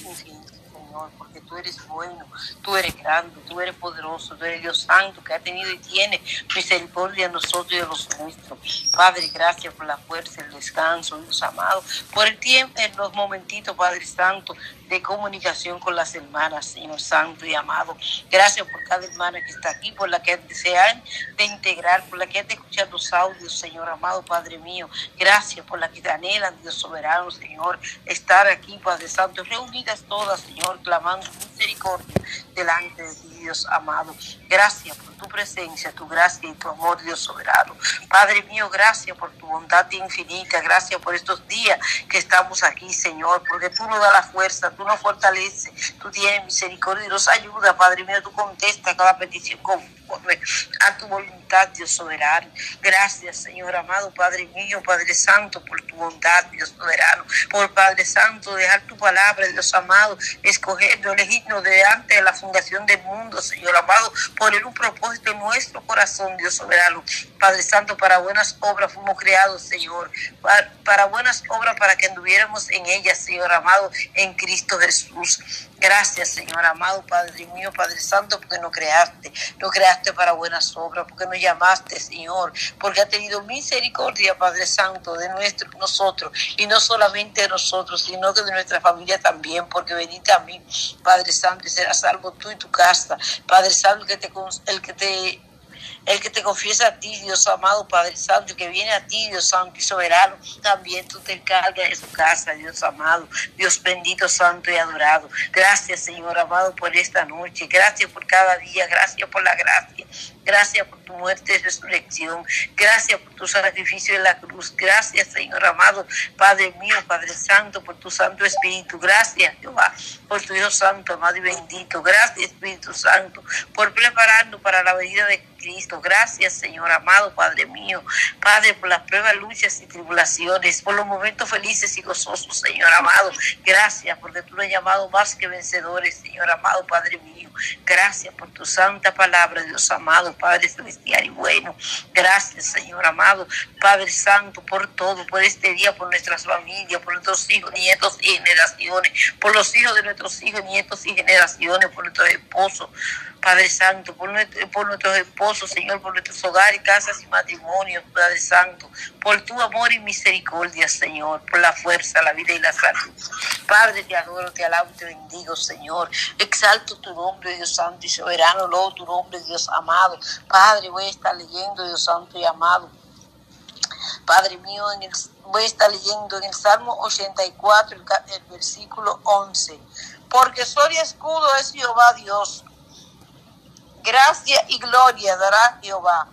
infinita. Señor, porque tú eres bueno, tú eres grande, tú eres poderoso, tú eres Dios santo que ha tenido y tiene misericordia de nosotros y de los nuestros. Padre, gracias por la fuerza, el descanso, Dios amado, por el tiempo, en los momentitos, Padre Santo, de comunicación con las hermanas, Señor Santo y amado. Gracias por cada hermana que está aquí, por la que desean de integrar, por la que de escuchar los audios, Señor amado, Padre mío. Gracias por la que te anhelan, Dios soberano, Señor, estar aquí, Padre Santo, reunidas todas, Señor, clamando misericordia delante de ti, Dios amado. Gracias por tu presencia, tu gracia y tu amor, Dios soberano. Padre mío, gracias por tu bondad infinita, gracias por estos días que estamos aquí, Señor, porque tú nos das la fuerza, tú nos fortaleces, tú tienes misericordia y nos ayuda, Padre mío, tú contestas cada petición a tu voluntad, Dios soberano. Gracias, Señor amado, Padre mío, Padre Santo, por tu bondad, Dios soberano, por Padre Santo, dejar tu palabra, Dios amado, escogernos, elegirnos delante de la fundación del mundo, Señor amado, poner un propósito en nuestro corazón, Dios soberano. Padre Santo, para buenas obras fuimos creados, Señor, para, para buenas obras para que anduviéramos en ellas, Señor amado, en Cristo Jesús. Gracias, Señor amado, Padre mío, Padre Santo, porque nos creaste, nos creaste para buenas obras, porque nos llamaste, Señor, porque ha tenido misericordia, Padre Santo, de nuestro, nosotros, y no solamente de nosotros, sino que de nuestra familia también, porque venite a mí, Padre Santo, y serás salvo tú y tu casa, Padre Santo, que te, el que te el que te confiesa a ti, Dios amado, Padre Santo, que viene a ti, Dios Santo y soberano, también tú te encargas de su casa, Dios amado, Dios bendito, santo y adorado. Gracias, Señor amado, por esta noche. Gracias por cada día. Gracias por la gracia. Gracias por tu muerte y resurrección. Gracias por tu sacrificio en la cruz. Gracias, Señor amado, Padre mío, Padre Santo, por tu Santo Espíritu. Gracias, Jehová, por tu Dios Santo, amado y bendito. Gracias, Espíritu Santo, por prepararnos para la venida de Cristo. Gracias, Señor amado, Padre mío. Padre, por las pruebas, luchas y tribulaciones, por los momentos felices y gozosos, Señor amado. Gracias, porque tú nos has llamado más que vencedores, Señor amado, Padre mío. Gracias por tu santa palabra, Dios amado, Padre celestial y bueno. Gracias, Señor amado, Padre Santo, por todo, por este día, por nuestras familias, por nuestros hijos, nietos y generaciones, por los hijos de nuestros hijos, nietos y generaciones, por nuestros esposos. Padre Santo, por, por nuestros esposos, Señor, por nuestros hogares, casas y matrimonios, Padre Santo, por tu amor y misericordia, Señor, por la fuerza, la vida y la salud. Padre, te adoro, te alabo y te bendigo, Señor. Exalto tu nombre, Dios Santo y soberano, luego tu nombre, Dios amado. Padre, voy a estar leyendo, Dios Santo y amado. Padre mío, voy a estar leyendo en el Salmo 84, el, el versículo 11. Porque soy escudo es Jehová Dios gracia y gloria dará Jehová.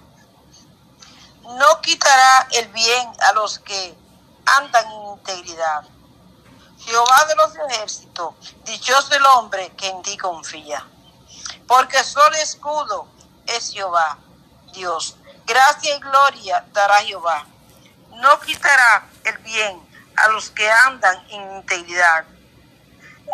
No quitará el bien a los que andan en integridad. Jehová de los ejércitos, dichoso el hombre que en ti confía. Porque solo escudo es Jehová, Dios. Gracia y gloria dará Jehová. No quitará el bien a los que andan en integridad.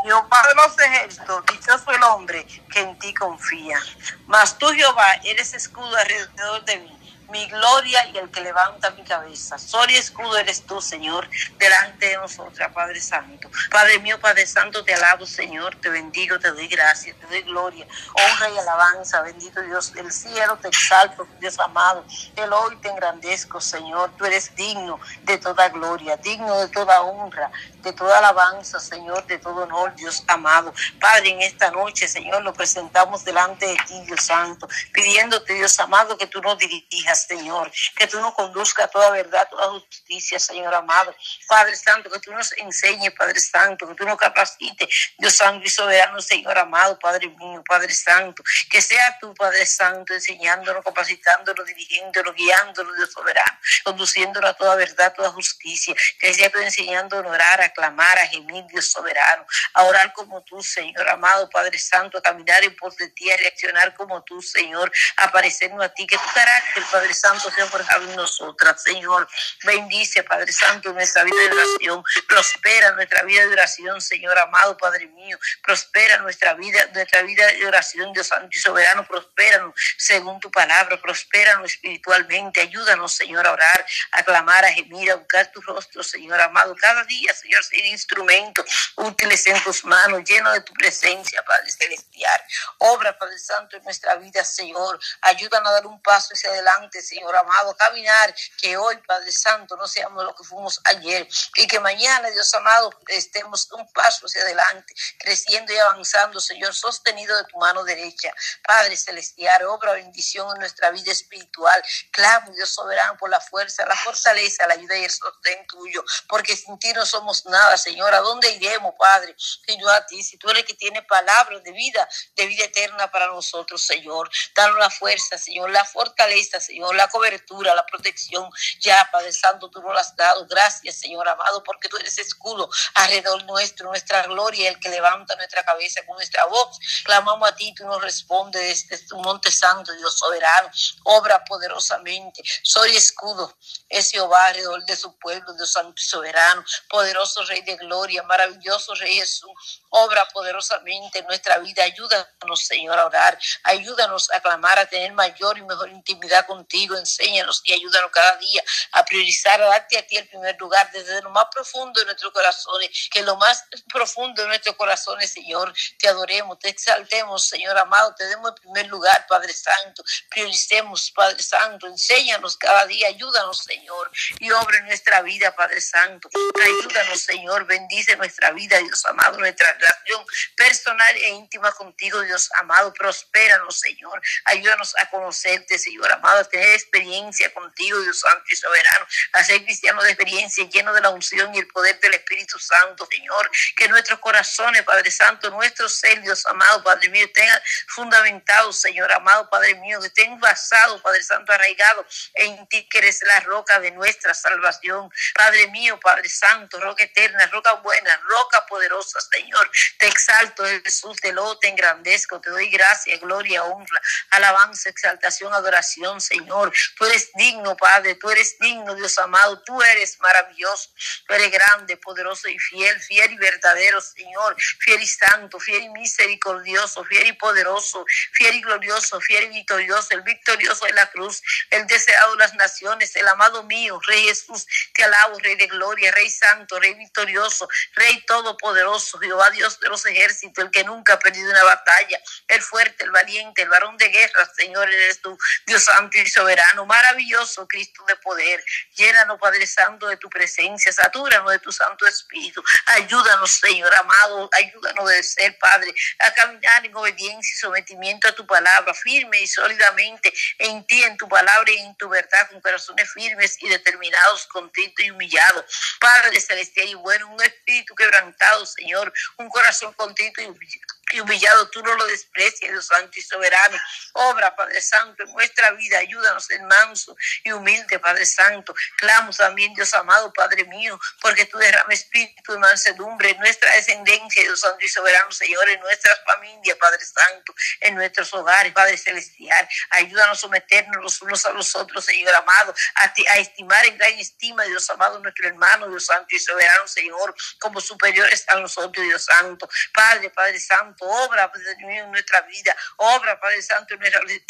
Jehová de los ejércitos, dichoso el hombre que en ti confía. Mas tú, Jehová, eres escudo alrededor de mí mi gloria y el que levanta mi cabeza. Sol y escudo eres tú, Señor, delante de nosotros, Padre Santo. Padre mío, Padre Santo, te alabo, Señor, te bendigo, te doy gracias, te doy gloria, honra y alabanza. Bendito Dios del cielo, te exalto, Dios amado. El hoy te engrandezco, Señor. Tú eres digno de toda gloria, digno de toda honra, de toda alabanza, Señor, de todo honor, Dios amado. Padre, en esta noche, Señor, lo presentamos delante de ti, Dios Santo, pidiéndote, Dios amado, que tú nos dirijas, Señor, que tú nos conduzcas a toda verdad, toda justicia, Señor amado. Padre Santo, que tú nos enseñes, Padre Santo, que tú nos capacites, Dios Santo y soberano, Señor amado, Padre mío, Padre Santo, que sea tú, Padre Santo, enseñándonos, capacitándonos, dirigiéndonos, guiándonos, Dios soberano, conduciéndonos a toda verdad, toda justicia, que sea tú enseñándonos a orar, a clamar, a gemir, Dios soberano, a orar como tú, Señor amado, Padre Santo, a caminar en pos de ti, a reaccionar como tú, Señor, a parecernos a ti, que tu carácter, Padre Santo, sea nosotras, Señor. Bendice, Padre Santo, nuestra vida de oración. Prospera nuestra vida de oración, Señor amado, Padre mío. Prospera nuestra vida, nuestra vida de oración, Dios Santo y Soberano. Prospéranos según tu palabra. Prospéranos espiritualmente. Ayúdanos, Señor, a orar, a clamar, a gemir, a buscar tu rostro, Señor amado. Cada día, Señor ser instrumentos útiles en tus manos, lleno de tu presencia, Padre Celestial. Obra, Padre Santo, en nuestra vida, Señor. Ayúdanos a dar un paso hacia adelante, Señor amado, caminar, que hoy, Padre Santo, no seamos lo que fuimos ayer y que mañana, Dios amado, estemos un paso hacia adelante, creciendo y avanzando, Señor, sostenido de tu mano derecha. Padre Celestial, obra bendición en nuestra vida espiritual. Clamo, Dios soberano, por la fuerza, la fortaleza, la ayuda y el sostén tuyo, porque sin ti no somos nada, Señor. ¿A dónde iremos, Padre? Sino a ti, si tú eres el que tiene palabras de vida, de vida eterna para nosotros, Señor. Danos la fuerza, Señor, la fortaleza, Señor, la cobertura, la protección. Ya, Padre Santo, tú nos lo has dado. Gracias, Señor amado, porque tú eres escudo alrededor nuestro, nuestra gloria, el que levanta nuestra cabeza con nuestra voz. Clamamos a ti, tú nos respondes desde tu monte santo, Dios soberano. Obra poderosamente. Soy escudo, es Jehová alrededor de su pueblo, Dios santo y soberano. Poderoso Rey de gloria, maravilloso Rey Jesús. Obra poderosamente en nuestra vida. Ayúdanos, Señor, a orar. Ayúdanos a clamar, a tener mayor y mejor intimidad contigo. Enséñanos y ayúdanos cada día a priorizar, a darte a ti el primer lugar desde lo más profundo de nuestros corazones, que lo más profundo de nuestros corazones, Señor, te adoremos, te exaltemos, Señor amado, te demos el primer lugar, Padre Santo. Prioricemos, Padre Santo, enséñanos cada día, ayúdanos, Señor, y obra en nuestra vida, Padre Santo. Ayúdanos, Señor, bendice nuestra vida, Dios amado, nuestra relación personal e íntima contigo, Dios amado. Prospéranos, Señor. Ayúdanos a conocerte, Señor amado, a tener experiencia contigo, Dios Santo y Soberano, a ser cristiano de experiencia, lleno de la unción y el poder del Espíritu Santo, Señor. Que nuestros corazones, Padre Santo, nuestros ser, Dios amado, Padre mío, tengan fundamentados, Señor amado, Padre mío, que estén basados, Padre Santo, arraigados en ti, que eres la roca de nuestra salvación. Padre mío, Padre Santo, roca eterna, roca buena, roca poderosa, Señor. Te exalto, Jesús, te lo te engrandezco, te doy gracia, gloria, honra, alabanza, exaltación, adoración, Señor. Tú eres digno, Padre, tú eres digno, Dios amado, tú eres maravilloso, tú eres grande, poderoso y fiel, fiel y verdadero, Señor, fiel y santo, fiel y misericordioso, fiel y poderoso, fiel y glorioso, fiel y victorioso, el victorioso de la cruz, el deseado de las naciones, el amado mío, Rey Jesús, te alabo, Rey de gloria, Rey santo, Rey victorioso, Rey todopoderoso, Jehová Dios de los ejércitos, el que nunca ha perdido una batalla, el fuerte, el valiente, el varón de guerra, Señor, eres tú, Dios santo y soberano, maravilloso Cristo de poder. Llénanos, Padre Santo, de tu presencia, satúranos de tu Santo Espíritu. Ayúdanos, Señor amado, ayúdanos de ser, Padre, a caminar en obediencia y sometimiento a tu palabra, firme y sólidamente en ti, en tu palabra y en tu verdad, con corazones firmes y determinados, contentos y humillados. Padre celestial y bueno, un espíritu quebrantado, Señor, un corazón contento y humillado y humillado, tú no lo desprecias, Dios Santo y soberano. Obra, Padre Santo, en nuestra vida, ayúdanos en manso y humilde, Padre Santo. Clamo también, Dios amado, Padre mío, porque tú derramas espíritu de mansedumbre en nuestra descendencia, Dios Santo y soberano, Señor, en nuestras familias, Padre Santo, en nuestros hogares, Padre Celestial. Ayúdanos a someternos los unos a los otros, Señor amado, a, a estimar en gran estima, Dios amado, nuestro hermano, Dios Santo y soberano, Señor, como superiores a nosotros, Dios Santo. Padre, Padre Santo, obra, Padre mío, en nuestra vida, obra, Padre Santo, en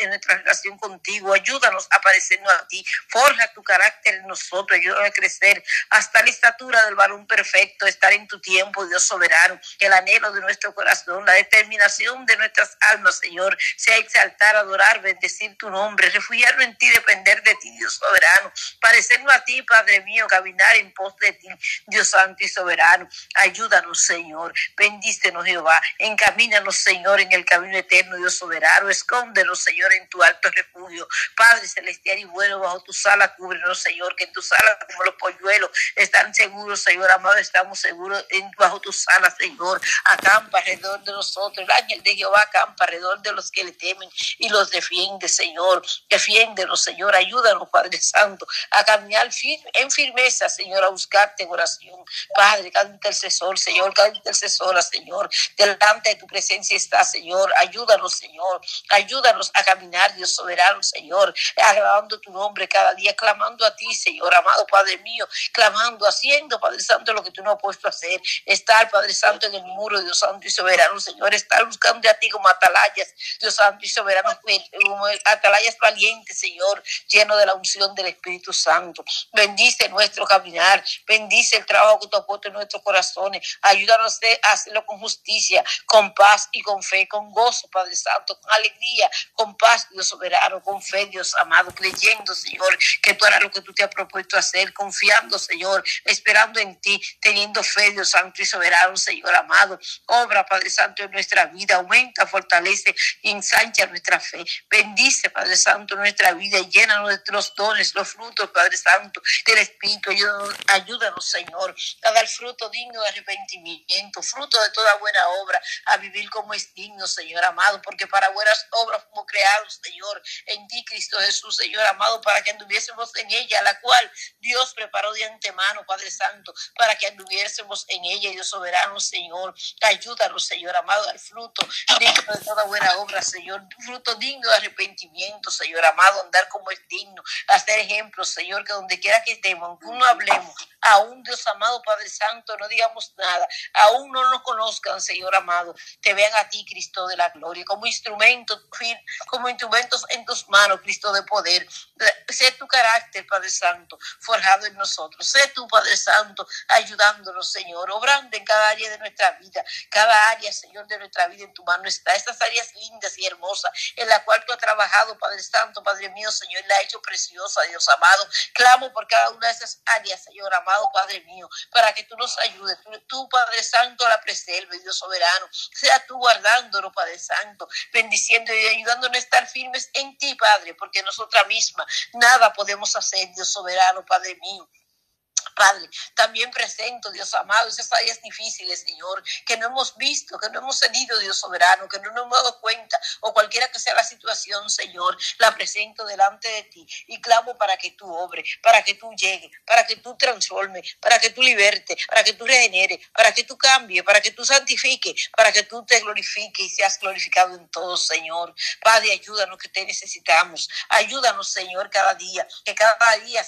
nuestra, relación contigo, ayúdanos a parecernos a ti, forja tu carácter en nosotros, ayúdanos a crecer hasta la estatura del varón perfecto, estar en tu tiempo, Dios soberano, el anhelo de nuestro corazón, la determinación de nuestras almas, Señor, sea exaltar, adorar, bendecir tu nombre, refugiarnos en ti, depender de ti, Dios soberano, parecernos a ti, Padre mío, caminar en pos de ti, Dios santo y soberano, ayúdanos, Señor, bendícenos, Jehová, encamina Camínanos, Señor, en el camino eterno, Dios soberano. Escóndenos, Señor, en tu alto refugio. Padre celestial y bueno, bajo tu sala, cúbrenos, Señor, que en tu sala, como los polluelos, están seguros, Señor amado, estamos seguros bajo tu sala, Señor. Acampa alrededor de nosotros. El ángel de Jehová acampa alrededor de los que le temen y los defiende, Señor. Defiéndenos, Señor. Ayúdanos, Padre Santo, a caminar en firmeza, Señor, a buscarte en oración. Padre, cada intercesor, Señor, cada intercesora, Señor, delante de tu presencia está, Señor. Ayúdanos, Señor. Ayúdanos a caminar, Dios soberano, Señor. Agradando tu nombre cada día, clamando a ti, Señor, amado Padre mío, clamando, haciendo, Padre Santo, lo que tú no has puesto a hacer. Estar, Padre Santo, en el muro, Dios Santo y soberano, Señor. Estar buscando a ti como atalayas, Dios Santo y soberano, como atalayas valientes, Señor, lleno de la unción del Espíritu Santo. Bendice nuestro caminar, bendice el trabajo que tú has puesto en nuestros corazones. Ayúdanos a hacerlo con justicia, con paz y con fe, con gozo, Padre Santo, con alegría, con paz, Dios soberano, con fe, Dios amado, creyendo, Señor, que tú harás lo que tú te has propuesto hacer, confiando, Señor, esperando en ti, teniendo fe, Dios Santo y soberano, Señor amado. Obra, Padre Santo, en nuestra vida, aumenta, fortalece y ensancha nuestra fe. Bendice, Padre Santo, nuestra vida y llena nuestros dones, los frutos, Padre Santo, del Espíritu. Ayúdanos, Señor, a dar fruto digno de arrepentimiento, fruto de toda buena obra, a vivir como es digno, Señor amado, porque para buenas obras como creados, Señor, en ti, Cristo Jesús, Señor amado, para que anduviésemos en ella, la cual Dios preparó de antemano, Padre Santo, para que anduviésemos en ella, Dios soberano, Señor. Ayúdanos, Señor amado, al fruto digno de toda buena obra, Señor, fruto digno de arrepentimiento, Señor amado, andar como es digno, hacer ejemplos, Señor, que donde quiera que estemos, aunque no hablemos, aún Dios amado, Padre Santo, no digamos nada, aún no nos conozcan, Señor amado, te vean a ti, Cristo de la gloria, como instrumento, como instrumentos en tus manos, Cristo de poder. Sé tu carácter, Padre Santo, forjado en nosotros. Sé tu, Padre Santo, ayudándonos, Señor, obrando en cada área de nuestra vida. Cada área, Señor, de nuestra vida en tu mano está. Estas áreas lindas y hermosas en la cual tú has trabajado, Padre Santo, Padre mío, Señor, la ha hecho preciosa, Dios amado. Clamo por cada una de esas áreas, Señor amado, Padre mío, para que tú nos ayudes. Tú, Padre Santo, la preserve, Dios soberano. Sea tú guardándonos, Padre Santo, bendiciendo y ayudándonos a estar firmes en ti, Padre, porque nosotras mismas nada podemos hacer, Dios soberano, Padre mío. Padre, también presento, Dios amado, esas áreas difíciles, Señor, que no hemos visto, que no hemos cedido, Dios soberano, que no nos hemos dado cuenta, o cualquiera que sea la situación, Señor, la presento delante de ti y clamo para que tú obre, para que tú llegue, para que tú transforme, para que tú liberte, para que tú regenere, para que tú cambie, para que tú santifique, para que tú te glorifique y seas glorificado en todo, Señor. Padre, ayúdanos que te necesitamos. Ayúdanos, Señor, cada día, que cada día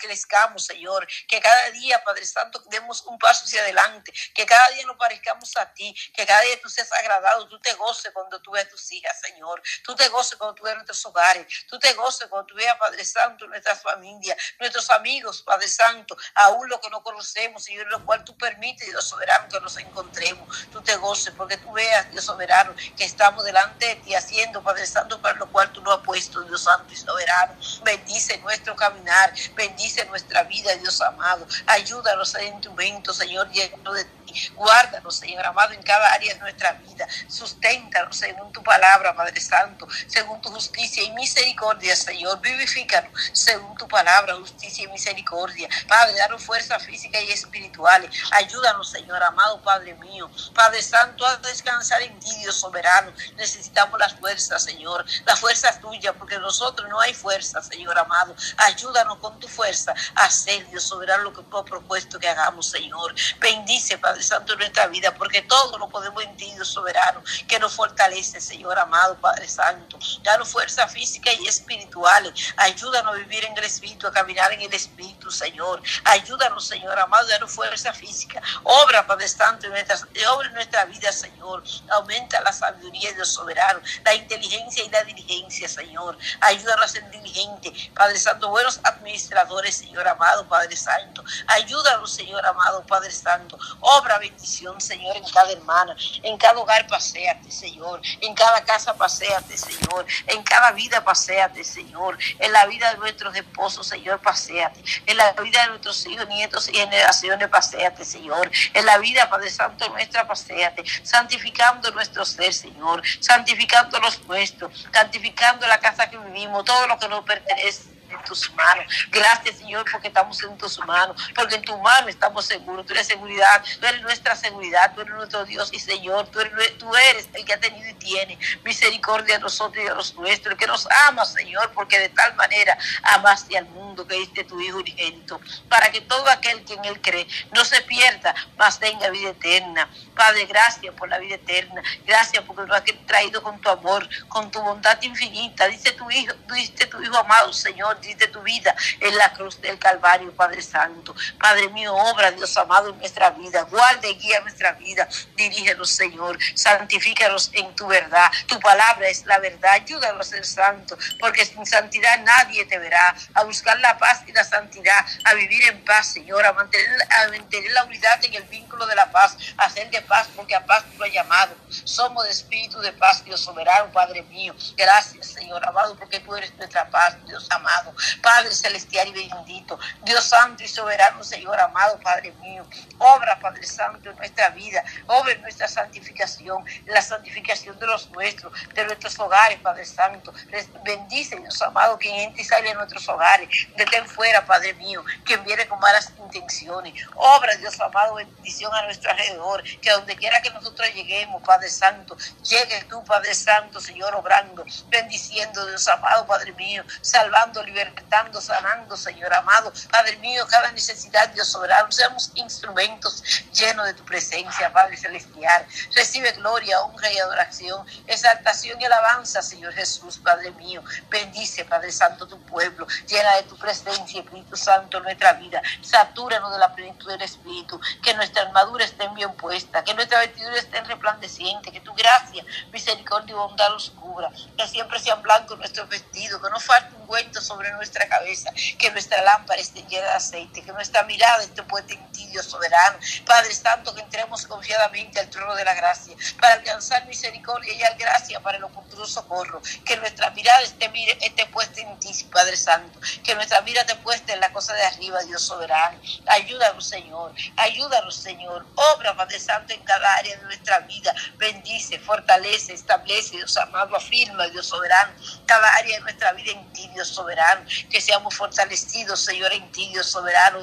crezcamos, Señor, que cada día, Padre Santo, demos un paso hacia adelante, que cada día nos parezcamos a ti, que cada día tú seas agradado, tú te goces cuando tú ves a tus hijas, Señor, tú te goces cuando tú ves nuestros hogares, tú te goces cuando tú veas, Padre Santo, nuestras familias, nuestros amigos, Padre Santo, aún lo que no conocemos, Señor, lo cual tú permites, Dios soberano, que nos encontremos, tú te goces porque tú veas, Dios soberano, que estamos delante de ti haciendo, Padre Santo, para lo cual tú nos has puesto, Dios Santo y soberano, bendice nuestro caminar, bendice nuestra vida, Dios amado amado. Ayúdanos en tu momento, Señor, lleno de Guárdanos, Señor amado, en cada área de nuestra vida. Susténtanos según tu palabra, Padre Santo, según tu justicia y misericordia, Señor. Vivifícanos según tu palabra, justicia y misericordia. Padre, danos fuerza física y espiritual. Ayúdanos, Señor amado, Padre mío. Padre Santo, a descansar en ti, Dios soberano. Necesitamos las fuerzas, Señor. La fuerza es tuya, porque nosotros no hay fuerza, Señor amado. Ayúdanos con tu fuerza a hacer, Dios soberano, lo que tú has propuesto que hagamos, Señor. Bendice, Padre Santo, nuestra vida, porque todo lo podemos en ti, Dios soberano, que nos fortalece, Señor amado, Padre Santo. Danos fuerza física y espiritual. Ayúdanos a vivir en el Espíritu, a caminar en el Espíritu, Señor. Ayúdanos, Señor amado, danos fuerza física. Obra, Padre Santo, en nuestra, obra en nuestra vida, Señor. Aumenta la sabiduría, Dios soberano, la inteligencia y la diligencia, Señor. Ayúdanos a ser diligentes, Padre Santo, buenos administradores, Señor amado, Padre Santo. Ayúdanos, Señor amado, Padre Santo. Obra bendición, Señor, en cada hermana, en cada hogar paséate, Señor, en cada casa paséate, Señor, en cada vida paséate, Señor, en la vida de nuestros esposos, Señor, paséate, en la vida de nuestros hijos, nietos y generaciones, paséate, Señor, en la vida, Padre Santo, nuestra, paséate, santificando nuestro ser, Señor, santificando los nuestros, santificando la casa que vivimos, todo lo que nos pertenece en tus manos. Gracias, Señor, porque estamos en tus manos, porque en tu mano estamos seguros. Tú eres seguridad, tú eres nuestra seguridad, tú eres nuestro Dios y Señor, tú eres, tú eres el que ha tenido y tiene misericordia de nosotros y de los nuestros, el que nos ama, Señor, porque de tal manera amaste al mundo que diste tu Hijo unigénito, para que todo aquel que en él cree no se pierda, mas tenga vida eterna. Padre, gracias por la vida eterna. Gracias porque nos has traído con tu amor, con tu bondad infinita. Dice tu Hijo, dice tu Hijo amado, Señor, dice tu vida en la cruz del Calvario, Padre Santo. Padre mío, obra, Dios amado, en nuestra vida. Guarde y guía nuestra vida. Dirígenos, Señor. Santifícanos en tu verdad. Tu palabra es la verdad. Ayúdanos a ser santo, porque sin santidad nadie te verá. A buscar la paz y la santidad, a vivir en paz, Señor, a mantener, la unidad en el vínculo de la paz, a hacer de paz, porque a paz tú lo has llamado. Somos de espíritu de paz, Dios soberano, Padre mío. Gracias, Señor amado, porque tú eres nuestra paz, Dios amado. Padre celestial y bendito, Dios santo y soberano, Señor amado, Padre mío. Obra, Padre Santo, en nuestra vida, obra en nuestra santificación, la santificación de los nuestros, de nuestros hogares, Padre Santo. Bendice, Dios amado, quien entra y sale de nuestros hogares, detén fuera, Padre mío, quien viene con malas intenciones. Obra, Dios amado, bendición a nuestro alrededor, que donde quiera que nosotros lleguemos, Padre Santo, llegue tú, Padre Santo, Señor, obrando, bendiciendo, Dios amado, Padre mío, salvando, libertando, sanando, Señor amado, Padre mío, cada necesidad, Dios soberano, seamos instrumentos llenos de tu presencia, Padre celestial. Recibe gloria, honra y adoración, exaltación y alabanza, Señor Jesús, Padre mío. Bendice, Padre Santo, tu pueblo, llena de tu presencia, Espíritu Santo, nuestra vida. Satúranos de la plenitud del Espíritu, que nuestra armadura esté bien puesta, que nuestra vestidura esté resplandeciente, que tu gracia, misericordia y bondad los cubra, que siempre sean blancos nuestros vestidos, que no falte un cuento sobre nuestra cabeza, que nuestra lámpara esté llena de aceite, que nuestra mirada esté puesta en ti, Dios soberano. Padre Santo, que entremos confiadamente al trono de la gracia, para alcanzar misericordia y al gracia para el oportuno socorro, que nuestra mirada esté, esté puesta en ti, Padre Santo, que nuestra mirada esté puesta en la cosa de arriba, Dios soberano. Ayúdanos, Señor, ayúdanos, Señor. Obra, Padre Santo, en cada área de nuestra vida. Bendice, fortalece, establece, Dios amado, afirma, Dios soberano, cada área de nuestra vida en ti, Dios soberano. Que seamos fortalecidos, Señor, en ti, Dios soberano,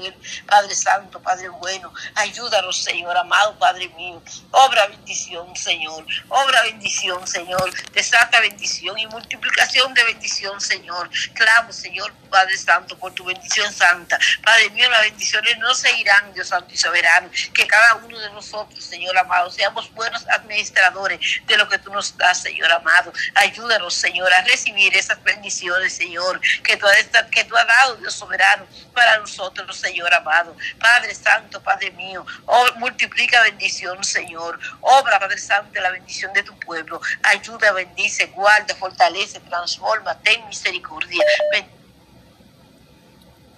Padre Santo, Padre bueno. Ayúdanos, Señor, amado Padre mío. Obra bendición, Señor. Obra bendición, Señor. Desata bendición y multiplicación de bendición, Señor. Clamo, Señor, Padre Santo, por tu bendición santa. Padre mío, las bendiciones no se irán, Dios Santo y soberano. Que cada uno de nosotros, Señor amado, seamos buenos administradores de lo que tú nos das, Señor amado. Ayúdanos, Señor, a recibir esas bendiciones, Señor, que tú, que tú has dado, Dios soberano, para nosotros, Señor amado. Padre Santo, Padre mío, oh, multiplica bendición, Señor. Obra, Padre Santo, la bendición de tu pueblo. Ayuda, bendice, guarda, fortalece, transforma, ten misericordia.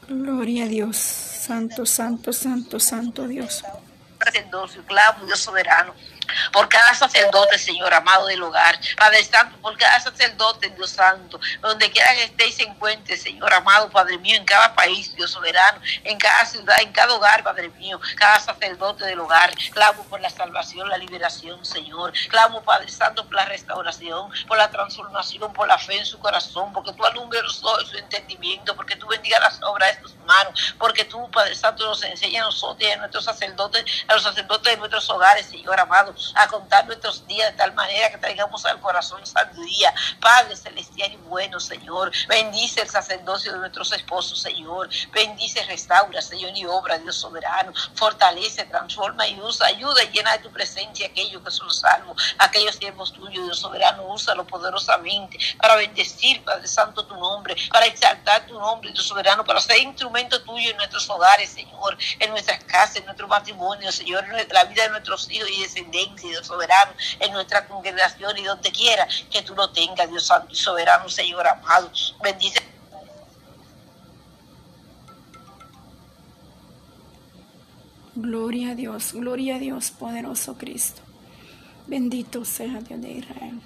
Gloria a Dios. Santo, santo, santo, santo Dios. Por cada sacerdote, Señor amado del hogar, Padre Santo, por cada sacerdote, Dios Santo, donde quiera que esté y se encuentre, Señor amado, Padre mío, en cada país, Dios soberano, en cada ciudad, en cada hogar, Padre mío, cada sacerdote del hogar, clamo por la salvación, la liberación, Señor, clamo, Padre Santo, por la restauración, por la transformación, por la fe en su corazón, porque tú alumbres los ojos su entendimiento, porque tú bendigas las obras de tus manos, porque tú, Padre Santo, nos enseña a nosotros y a nuestros sacerdotes, a los sacerdotes de nuestros hogares, Señor amado, a contar nuestros días de tal manera que traigamos al corazón sabiduría. Padre celestial y bueno, Señor. Bendice el sacerdocio de nuestros esposos, Señor. Bendice, restaura, Señor, y obra, Dios soberano. Fortalece, transforma y usa. Ayuda y llena de tu presencia aquellos que son salvos, aquellos siervos tuyos, Dios soberano. Úsalo poderosamente para bendecir, Padre Santo, tu nombre, para exaltar tu nombre, Dios soberano, para ser instrumento tuyo en nuestros hogares, Señor, en nuestras casas, en nuestro matrimonio, Señor, en la vida de nuestros hijos y descendientes. Dios soberano, en nuestra congregación y donde quiera que tú lo tengas, Dios santo y soberano, Señor amado. Bendice. Gloria a Dios, gloria a Dios, poderoso Cristo. Bendito sea Dios de Israel.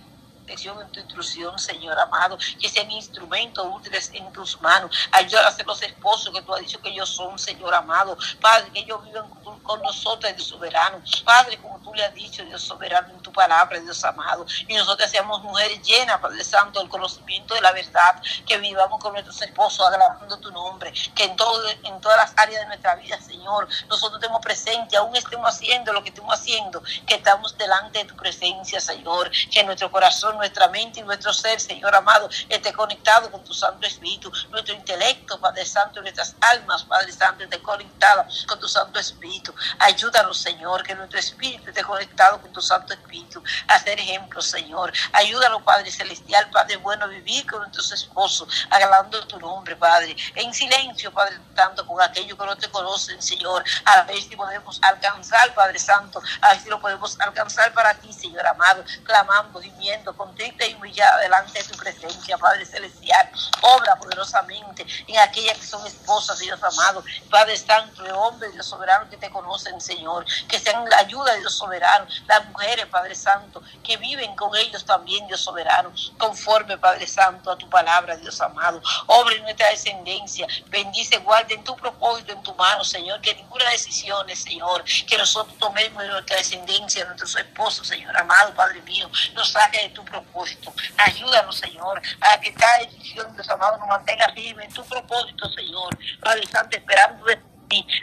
En tu instrucción, Señor amado, que sean instrumentos útiles en tus manos. Ayuda a ser los esposos que tú has dicho que ellos son, Señor amado. Padre, que ellos vivan con nosotros, Dios soberano. Padre, como tú le has dicho, Dios soberano, en tu palabra, Dios amado. Y nosotros seamos mujeres llenas, Padre Santo, del conocimiento de la verdad, que vivamos con nuestros esposos agradando tu nombre, que en, todo, en todas las áreas de nuestra vida, Señor, nosotros estemos presentes, aún estemos haciendo lo que estemos haciendo, que estamos delante de tu presencia, Señor, que nuestro corazón, nuestra mente y nuestro ser, Señor amado, esté conectado con tu Santo Espíritu, nuestro intelecto, Padre Santo, nuestras almas, Padre Santo, esté conectada con tu Santo Espíritu. Ayúdanos, Señor, que nuestro espíritu esté conectado con tu Santo Espíritu, a ser ejemplos, Señor. Ayúdanos, Padre Celestial, Padre bueno, vivir con nuestros esposos, agradando tu nombre, Padre. En silencio, Padre Santo, con aquellos que no te conocen, Señor, a ver si podemos alcanzar, Padre Santo, a ver si lo podemos alcanzar para ti, Señor amado, clamando, gimiendo, contrita y humillada delante de tu presencia, Padre Celestial. Obra poderosamente en aquellas que son esposas, Dios amado, Padre Santo, de hombre, Dios soberano que te conocen, Señor, que sean la ayuda de Dios soberano, las mujeres, Padre Santo, que viven con ellos también, Dios soberano, conforme, Padre Santo, a tu palabra, Dios amado. Obra en nuestra descendencia, bendice, guarde en tu propósito, en tu mano, Señor, que ninguna decisión, Señor, que nosotros tomemos nuestra descendencia, nuestros esposos, Señor amado, Padre mío, nos saque de tu propósito. Ayúdanos, Señor, a que cada decisión, Dios amado, nos mantenga firme en tu propósito, Señor. Padre Santo, esperando de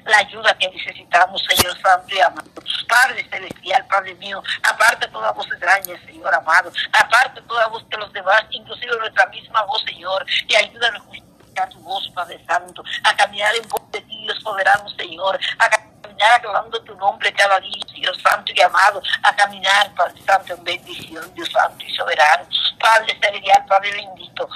la ayuda que necesitamos, Señor Santo y amado. Padre Celestial, Padre mío, aparte toda voz extraña, Señor amado, aparte toda voz de los demás, inclusive nuestra misma voz, Señor, y ayúdanos a tu voz, Padre Santo, a caminar en voz de ti, Dios soberano, Señor, a caminar tu nombre cada día, Dios Santo y amado, a caminar, Padre Santo, en bendición, Dios Santo y soberano. Padre celestial, Padre bendito,